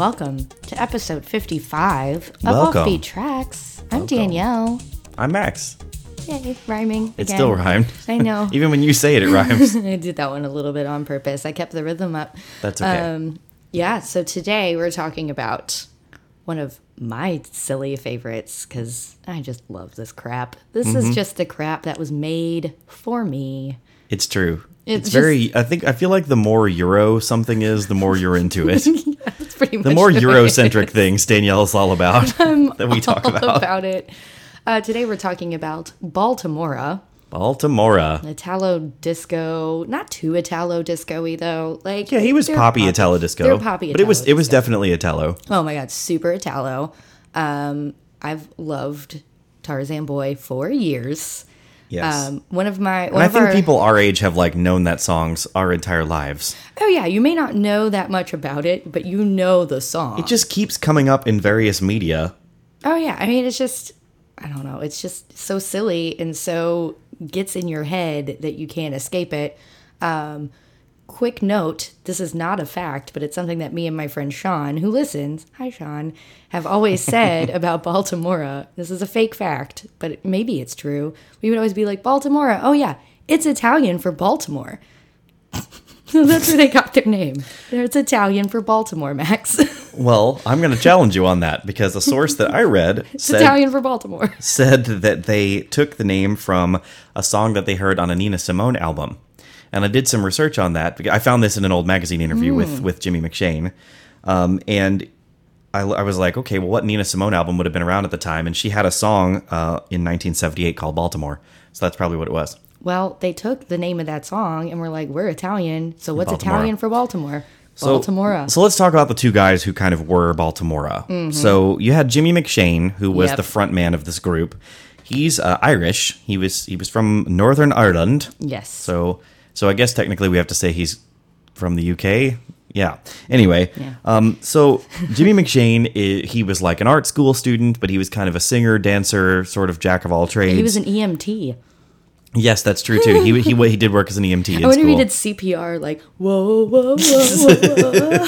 Welcome to episode 55 of Welcome. Offbeat Tracks. I'm Danielle. I'm Max. Yay, rhyming. It again. still rhymed. I know. Even when you say it, it rhymes. I did that one a little bit on purpose. I kept the rhythm up. That's okay. Um, yeah, so today we're talking about one of my silly favorites because I just love this crap. This Mm-hmm. is just the crap that was made for me. it's true. It's It's, very. I think. I feel like the more Euro something is, the more you're into it. Pretty much the more Eurocentric things Danielle is all about that we talk about. about it. Uh, today we're talking about Baltimora, Baltimora. Italo disco, not too Italo disco-y though. Like Yeah, he was poppy Italo disco. They're poppy but it was it was definitely Italo. Oh my god, super Italo. Um, I've loved Tarzan Boy for years. Yes. Um, one of my one and I think our, people our age have like known that songs our entire lives. Oh yeah, you may not know that much about it, but you know the song. It just keeps coming up in various media. Oh yeah, I mean it's just I don't know, it's just so silly and so gets in your head that you can't escape it. Um quick note, this is not a fact, but it's something that me and my friend Sean, who listens, hi Sean, have always said about Baltimora. This is a fake fact, but maybe it's true. We would always be like Baltimora. Oh yeah, it's Italian for Baltimore. So that's where they got their name. It's Italian for Baltimore, Max. Well, I'm going to challenge you on that because a source that I read said Italian for Baltimore. said that they took the name from a song that they heard on a Nina Simone album. And I did some research on that. I found this in an old magazine interview with, with Jimmy McShane. Um, and I, I was like, okay, well, what Nina Simone album would have been around at the time? And she had a song uh, in 1978 called Baltimore. So that's probably what it was. Well, they took the name of that song and were like, "We're Italian, so what's Baltimore. Italian for Baltimore?" So- Baltimora. So let's talk about the two guys who kind of were Baltimora. So you had Jimmy McShane, who was Yep. the front man of this group. He's uh, Irish. He was he was from Northern Ireland. yes. So, so I guess technically we have to say he's from the UK. Yeah. Anyway, Yeah. um, so Jimmy McShane, he was like an art school student, but he was kind of a singer, dancer, sort of jack of all trades. he was an EMT. Yes, that's true too. He he he did work as an EMT in I wonder if he did CPR, like whoa, whoa, whoa, whoa.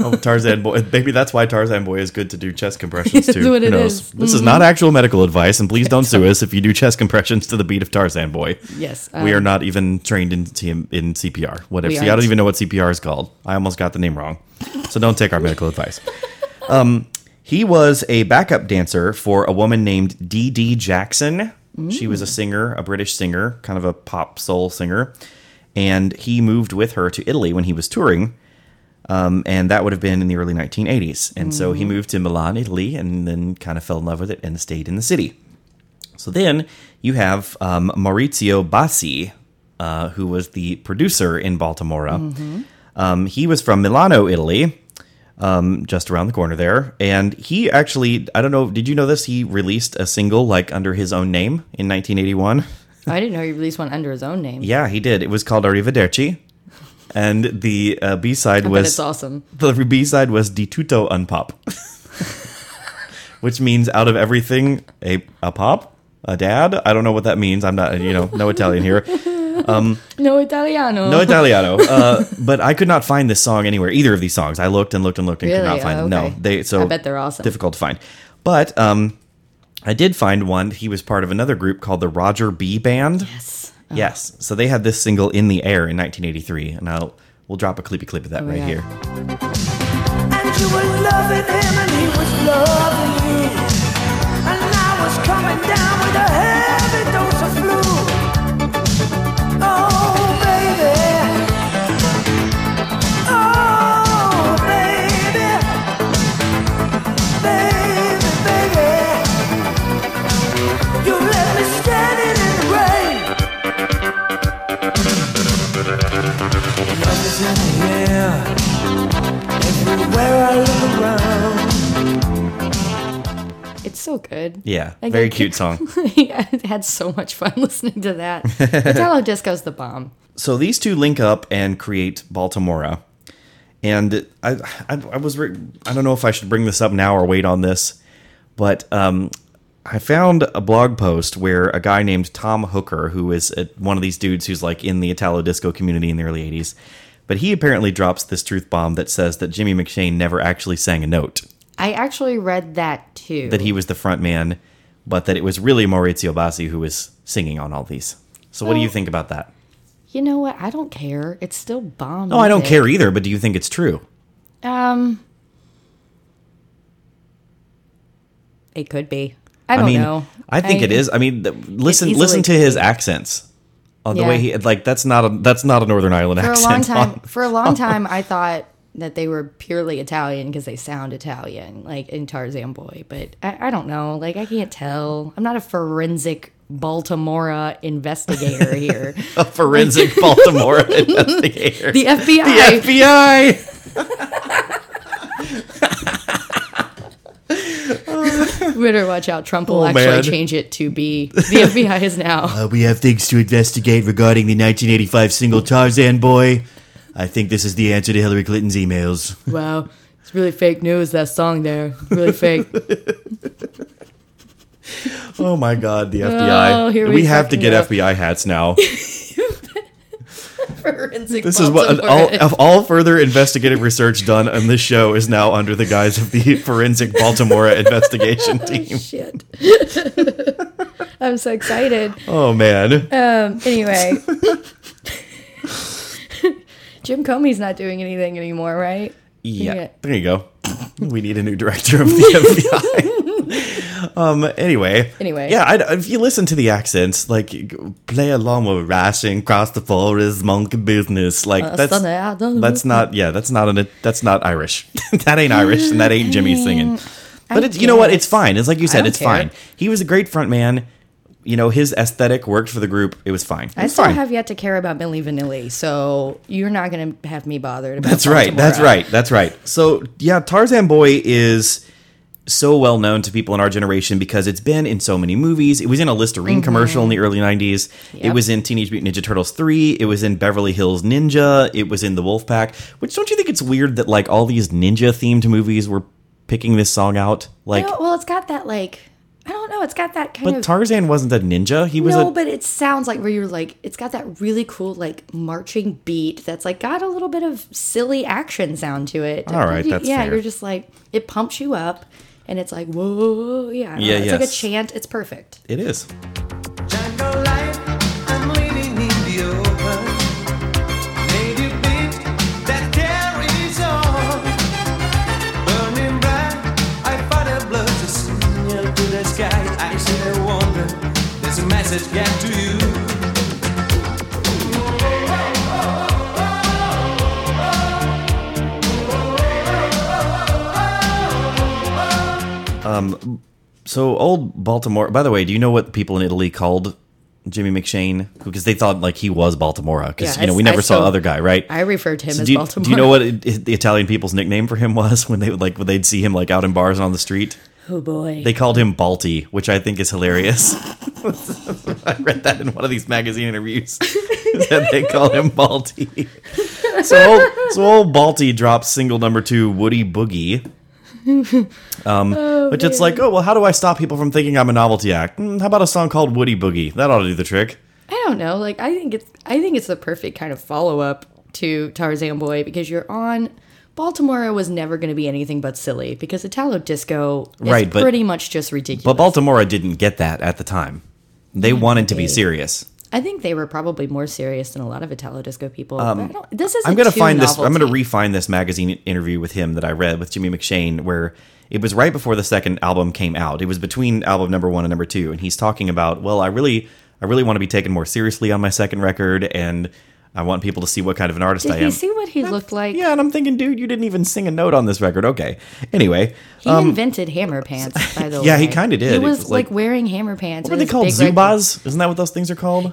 Oh, Tarzan boy. Maybe that's why Tarzan boy is good to do chest compressions too. what Who it knows? is. Mm-hmm. This is not actual medical advice, and please don't sue us if you do chest compressions to the beat of Tarzan boy. yes. we are um, not even trained in in CPR. Whatever. See, I don't aren't. even know what CPR is called. I almost got the name wrong. So don't take our medical advice. Um, he was a backup dancer for a woman named Dee Dee Jackson. She was a singer, a British singer, kind of a pop soul singer. And he moved with her to Italy when he was touring. Um, and that would have been in the early 1980s. And so he moved to Milan, Italy, and then kind of fell in love with it and stayed in the city. So then you have um, Maurizio Bassi, uh, who was the producer in Baltimora. Um, he was from Milano, Italy, um, just around the corner there. And he actually, I don't know, did you know this? He released a single like under his own name in 1981. I didn't know he released one under his own name. Yeah, he did. It was called Arrivederci. And the uh, B side was it's awesome. the B side was Di tutto un pop, which means out of everything a a pop, a dad. I don't know what that means. I'm not you know no Italian here, No Italiano. no Italiano. Uh, but I could not find this song anywhere. Either of these songs, I looked and looked and looked and could not find Oh, them. okay. No, they so I bet they're awesome. difficult to find. But um, I did find one. He was part of another group called the Roger B Band. Yes. Yes. So they had this single in the air in 1983, and I'll we'll drop a clippy clip of that right yeah. here. In. Everywhere I look around. It's so good. Yeah, Like, very cute song. yeah, I had so much fun listening to that. Italo disco's the bomb. so these two link up and create Baltimora. And I, I, I was, I don't know if I should bring this up now or wait on this, but um, I found a blog post where a guy named Tom Hooker, who is a, one of these dudes who's like in the Italo disco community in the early 80s, But he apparently drops this truth bomb that says that Jimmy McShane never actually sang a note, I actually read that too. that he was the front man, but that it was really Maurizio Bassi who was singing on all these. So what do you think about that? You know what? I don't care. It's still bomb. No, I don't care either, but do you think it's true? Um, it could be. I I, don't mean, know. I think it is. I mean, listen, easily listen to his accents. On the Yeah. way he like that's not a that's not a Northern Ireland For a long time, on- for a long time, I thought that they were purely Italian because they sound Italian, like in Tarzan Boy. But I, I don't know. Like I can't tell. I'm not a forensic Baltimore investigator here. a forensic Baltimore investigator. The FBI. The FBI. Better watch out. Trump will Oh, actually man. change it to be the FBI is now. Uh, we have things to investigate regarding the 1985 single Tarzan Boy. I think this is the answer to Hillary Clinton's emails. Wow, it's really fake news. That song there, really fake. Oh my God, the FBI. Oh, we we have to get. FBI hats now. Forensic This is what all, of all further investigative research done on this show is now under the guise of the forensic Baltimore investigation team. Shit. I'm so excited. Oh man. Um, anyway. Jim Comey's not doing anything anymore, right? Yeah, Yeah. there you go. We need a new director of the FBI. Um. Anyway. Anyway. Yeah. I, if you listen to the accents, like play along with rashing across the forest, monkey business, like Uh, that's I that's not. Yeah, that's not an. That's not Irish. that ain't Irish, and that ain't Jimmy singing. But it's you know what? It's fine. It's like you said. It's care. fine. He was a great front man. You know, his aesthetic worked for the group. It was fine. It I was still fine. have yet to care about Milli Vanilli, so you're not going to have me bothered about That's right. That's right. That's right. So yeah, Tarzan Boy is so well known to people in our generation because it's been in so many movies. It was in a Listerine commercial in the early '90s. It Mm-hmm. Was in Teenage Mutant Ninja Turtles three. It was in Beverly Hills Ninja. It was in The Wolf Pack. Which don't you think it's weird that like all these ninja themed movies were picking this song out? Like, No, well, it's got that like I don't know. It's got that kind but of But Tarzan wasn't a ninja. He was no, a but it sounds like where you're like it's got that really cool like marching beat that's like got a little bit of silly action sound to it. All right, You- that's yeah. fair. You're just like it pumps you up, and it's like whoa, yeah, Yeah, It's like a chant. It's perfect. it is. So old Baltimore. By the way, do you know what people in Italy called Jimmy McShane? Because they thought like he was Baltimore. Because Yeah, you know we never saw other guy, right? I refer to him So as do, you, Baltimore. do you know what it, it- the Italian people's nickname for him was when they would like when they'd see him like out in bars and on the street? Oh boy. They called him Balti, which I think is hilarious. I read that in one of these magazine interviews. that they call him Balti. so old, so old Balti drops single number two, Woody Boogie. Um, which it's like, oh well, how do I stop people from thinking I'm a novelty act? Hmm, how about a song called Woody Boogie? That ought to do the trick. I don't know. Like I think it's I think it's the perfect kind of follow up to Tarzan Boy because you're on Baltimore was never going to be anything but silly because Italo disco is Right, but- pretty much just ridiculous. But Baltimore didn't get that at the time. They wanted to be serious. I think they were probably more serious than a lot of Italo disco people. don't, this is Um, I'm gonna find this. I'm gonna re-find this magazine interview with him that I read with Jimmy McShane, where it was right before the second album came out. It was between album number one and number two, and he's talking about, well, I really, I really want to be taken more seriously on my second record, and I want people to see what kind of an artist Did I you am. see what he looked like? yeah, and I'm thinking, dude, you didn't even sing a note on this record. Okay. Anyway, He um, invented hammer pants, by the way. Yeah, he kinda did. He It was, was like, like- wearing hammer pants. what are they called? Zubaz? Isn't that what those things are called?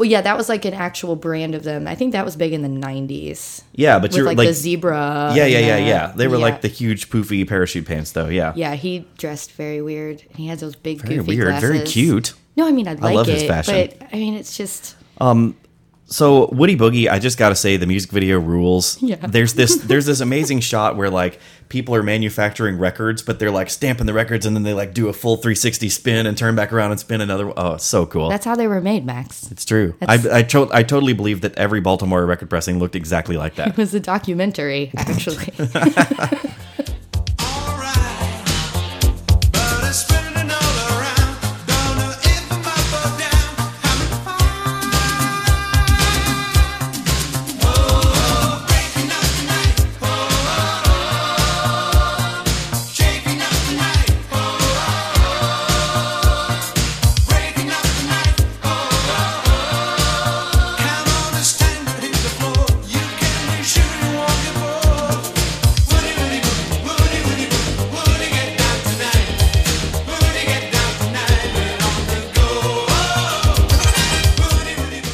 Well, yeah, that was like an actual brand of them. I think that was big in the '90s. Yeah, but you're like, like, the zebra. yeah, yeah, yeah, yeah. They were yeah. like the huge poofy parachute pants, though. Yeah, Yeah, he dressed very weird. He had those big very goofy weird, very cute. No, I mean I like love it, his fashion. but I mean it's just um, So Woody Boogie, I just got to say the music video rules. Yeah. There's this there's this amazing shot where like people are manufacturing records, but they're like stamping the records and then they like do a full 360 spin and turn back around and spin another. one. Oh, so cool. That's how they were made, Max. it's true. I I, to- I totally believe that every Baltimore record pressing looked exactly like that. It was a documentary, actually.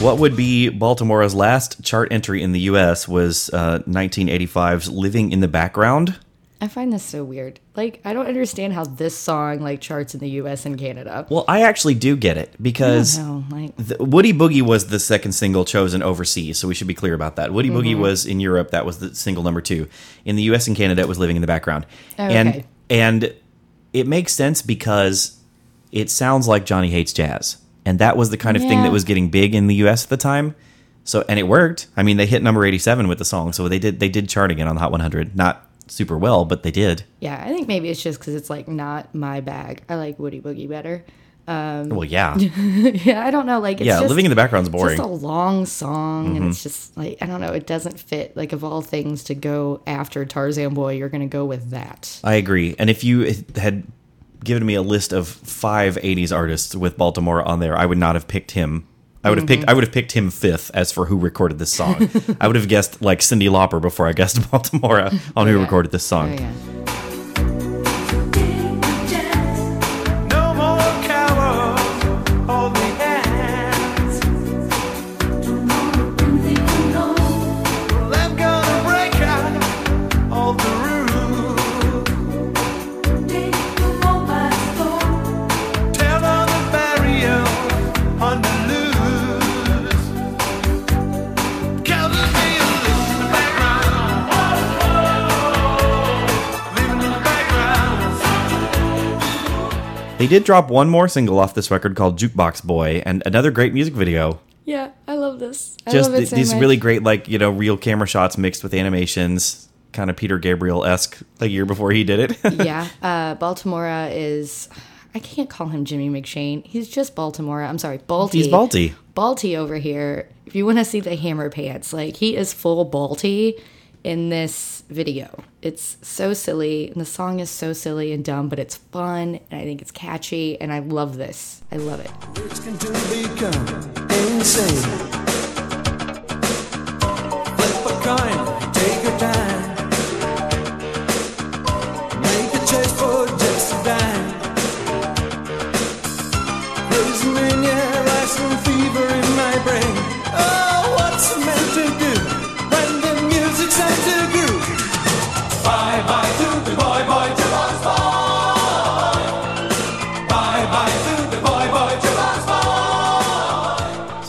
What would be Baltimore's last chart entry in the U.S. was uh, 1985's "Living in the Background." I find this so weird. Like, I don't understand how this song like charts in the U.S. and Canada. Well, I actually do get it because like the, Woody Boogie was the second single chosen overseas, so we should be clear about that. Woody Boogie was in Europe; that was the single number two. In the U.S. and Canada, it was "Living in the Background," Oh, and okay. and it makes sense because it sounds like Johnny hates jazz, and that was the kind of thing that was getting big in the U.S. at the time. So, and it worked. I mean, they hit number eighty-seven with the song, so they did they did chart again on the Hot 100. Not super well, but they did. yeah, I think maybe it's just because it's like not my bag. I like Woody Boogie better. Well, yeah, Yeah, I don't know. Like, it's yeah. just, Living in the background's it's boring. just a long song, and Mm-hmm. it's just like I don't know. It doesn't fit. Like, of all things to go after Tarzan Boy, you're gonna go with that. I agree. And if you had given me a list of five '80s artists with Baltimore on there, I would not have picked him. I would have picked. I would have picked him fifth as for who recorded this song. I would have guessed like Cyndi Lauper before I guessed Baltimore on who Yeah. recorded this Oh song. yeah. Did drop one more single off this record called "Jukebox Boy" and another great music video. Yeah, I love this. I Just love it th- so these much. really great, like you know, real camera shots mixed with animations, kind of Peter Gabriel esque. A year before he did it. yeah, uh, Baltimore is. I can't call him Jimmy McShane. He's just Baltimore. I'm sorry, Balty. He's Balty. Balty over here. If you want to see the hammer pants, like he is full Balty in this video. It's so silly, and the song is so silly and dumb, but it's fun, and I think it's catchy, and I love this. I love it. Going to become insane. Flip a coin, take time. Make a choice for just a dime. Fever in my brain.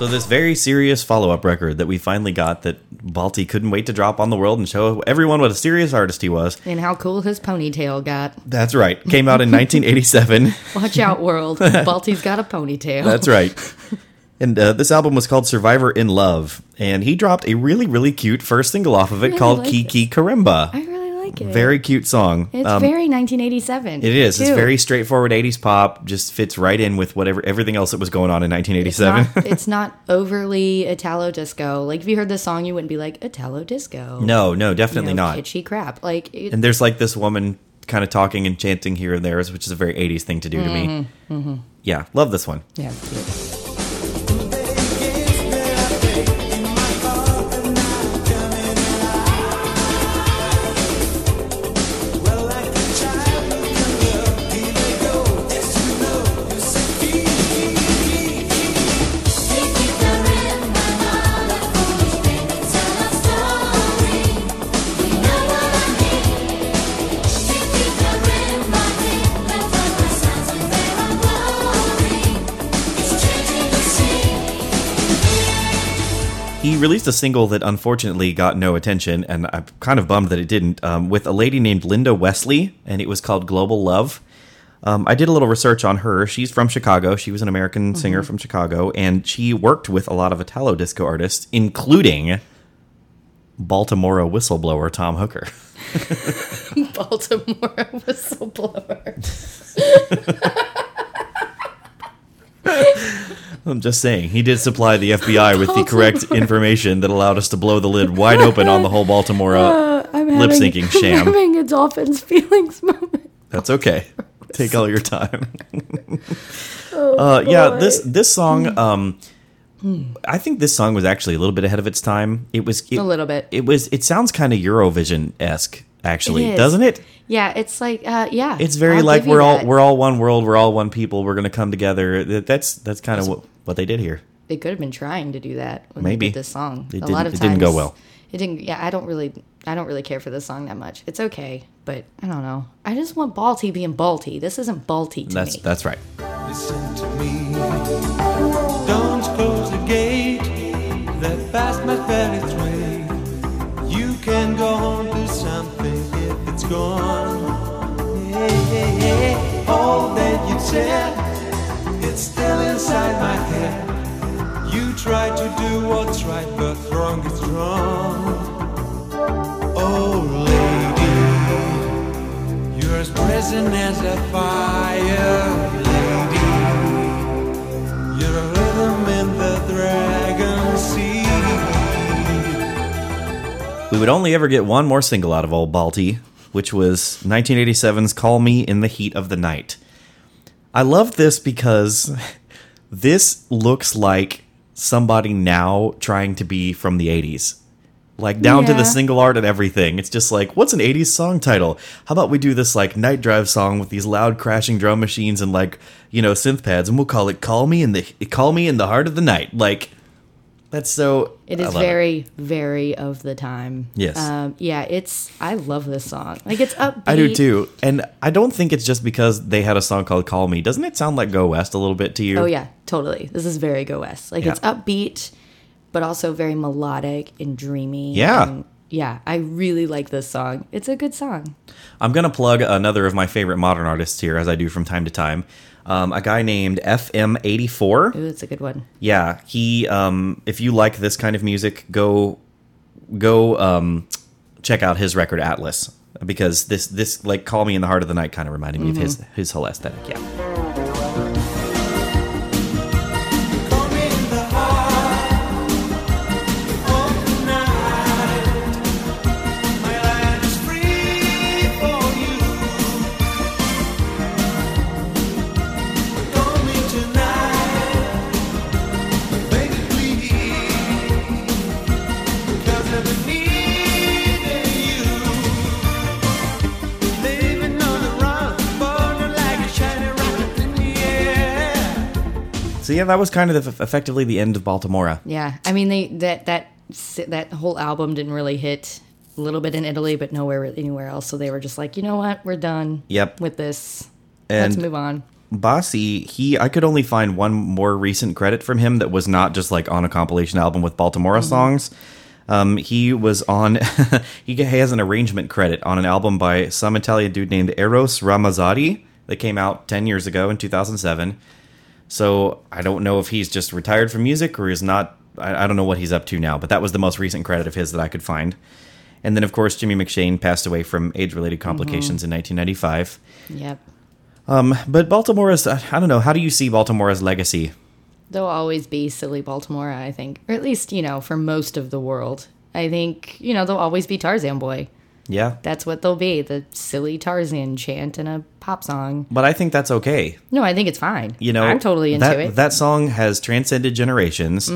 So this very serious follow-up record that we finally got that Balti couldn't wait to drop on the world and show everyone what a serious artist he was. And how cool his ponytail got. That's right. Came out in 1987. Watch out, world. Balti's got a ponytail. That's right. And uh, this album was called Survivor in Love, and he dropped a really, really cute first single off of it really called like Key Key Karimba. Like it. Very cute song. It's Um, very 1987. it is. It's very straightforward 80s pop. Just fits right in with whatever everything else that was going on in It's 1987. not, it's not overly Italo disco. Like if you heard the song, you wouldn't be like Italo disco. no, no, You definitely know, not. Kitschy crap. Like it, And there's like this woman kind of talking and chanting here and there, which is a very 80s thing to do to Mm-hmm, me. Yeah, love this one. yeah. Released a single that unfortunately got no attention, and I'm kind of bummed that it didn't, um, with a lady named Linda Wesley, and it was called Global Love. Um, I did a little research on her. She's from Chicago. She was an American singer from Chicago, and she worked with a lot of Italo disco artists, including Baltimore whistleblower Tom Hooker. Baltimore whistleblower. I'm just saying, he did supply the FBI with the correct information that allowed us to blow the lid wide open on the whole Baltimore uh, lip syncing sham. I'm sham. having a dolphins feelings moment. That's okay. Take all your time. uh, yeah, this this song. Um, I think this song was actually a little bit ahead of its time. It was it, A little bit. It was. It sounds kind of Eurovision esque, actually, It is. doesn't it? Yeah, it's like uh, yeah. It's very I'll like we're all that. we're all one world. We're all one people. We're gonna come together. That- That's that's kind of what, what they did here. They could have been trying to do that. When Maybe. they did this song. It a lot didn't- of it didn't go well. It didn't. Yeah, I don't really. I don't really care for this song that much. It's okay, but I don't know. I just want Balti being Balti. This isn't Balti to That's me. that's right. Listen to me. Don't close the gate. That past might bear its way. You can go on to something if it's gone. Hey, hey, hey. All that you said, it's still inside my head. You try to do what's right, but wrong is wrong. Oh, lady, you're as present as a fire, lady. You're a rhythm in the dragon sea. We would only ever get one more single out of old Balti, which was 1987's Call Me in the Heart of the Night. I love this because this looks like somebody now trying to be from the 80s. Like down to the single art and everything. It's just like, what's an 80s song title? How about we do this like night drive song with these loud crashing drum machines and like, you know, synth pads and we'll call it Call Me in the Call Me in the Heart of the Night. Like that's so It is I is love very, very of the time. Yes. Um, yeah, it's. I love this song. Like it's upbeat. I do too. And I don't think it's just because they had a song called Call Me. Doesn't it sound like Go West a little bit to you? Oh yeah, totally. This is very Go West. Like Yeah. it's upbeat, but also very melodic and dreamy. Yeah. and yeah. I really like this song. It's a good song. I'm going to plug another of my favorite modern artists here, as I do from time to time. Um, a guy named FM84. Ooh, it's a good one. Yeah, he. Um, if you like this kind of music, go go um, check out his record Atlas because this this like Call Me in the Heart of the Night kind of reminded me of his his whole aesthetic. Yeah. Yeah, that was kind of the, effectively the end of Baltimora. Yeah, I mean they that that that whole album didn't really hit. A little bit in Italy, but nowhere anywhere else. So they were just like, you know what, we're done. Yep. With this, And let's move on. Bassi, he I could only find one more recent credit from him that was not just like on a compilation album with Baltimora songs. Um, he was on he has an arrangement credit on an album by some Italian dude named Eros Ramazzotti that came out 10 years ago in 2007. So I don't know if he's just retired from music or is not I, I don't know what he's up to now, but that was the most recent credit of his that I could find. And then of course Jimmy McShane passed away from age-related complications mm-hmm. in 1995. Yep. Um, but Baltimore's, I don't know, how do you see Baltimore's legacy? They'll always be silly Baltimore, I think, or at least you know for most of the world. I think you know they'll always be Tarzan boy. Yeah. That's what they'll be the silly Tarzan chant in a pop song. But I think that's okay. No, I think it's fine. You know, I'm totally into that, it. Mm-hmm. That song has transcended generations.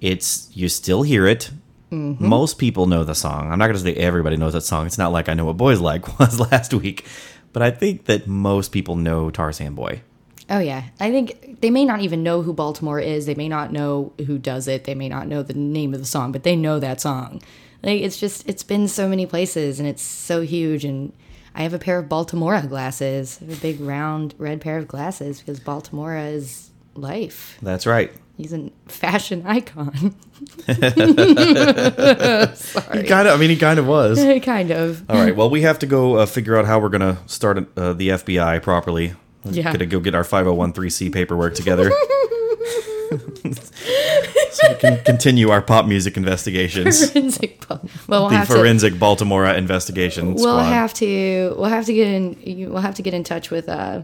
It's, you still hear it. Most people know the song. I'm not going to say everybody knows that song. It's not like I know what Boys Like was last week. But I think that most people know Tarzan Boy. Oh yeah, I think they may not even know who Baltimore is. They may not know who does it. They may not know the name of the song, but they know that song. Like it's just it's been so many places and it's so huge. And I have a pair of Baltimora glasses, a big round red pair of glasses because Baltimora is life. That's right. He's a fashion icon. He kind of. I mean, he kind of was. kind of. All right. Well, we have to go uh, figure out how we're gonna start uh, the FBI properly. Yeah. Gotta go get our 5013C paperwork together. can continue our pop music investigations. Forensic pub- well, we'll the have to. forensic Baltimore investigation We'll squad. have to. We'll have to get in. We'll have to get in touch with uh,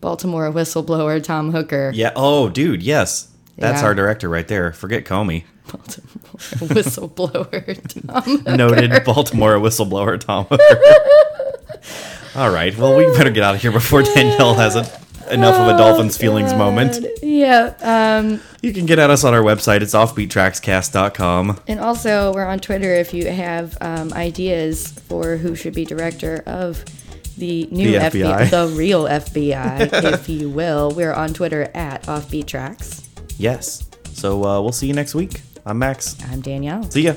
Baltimore whistleblower Tom Hooker. yeah. Oh, dude. Yes. That's Yeah. our director right there. Forget Comey. Baltimore whistleblower Tom. Noted Baltimore whistleblower Tom Hooker. All right. Well, we better get out of here before Danielle has a, enough of a Dolphins feelings moment. Yeah. Um, You can get at us on our website. It's offbeattrackscast.com. and also, we're on Twitter if you have um, ideas for who should be director of the new The FBI, FBI. the real FBI, if you will. We're on Twitter at offbeattracks. Yes. So uh, we'll see you next week. I'm Max. I'm Danielle. See ya.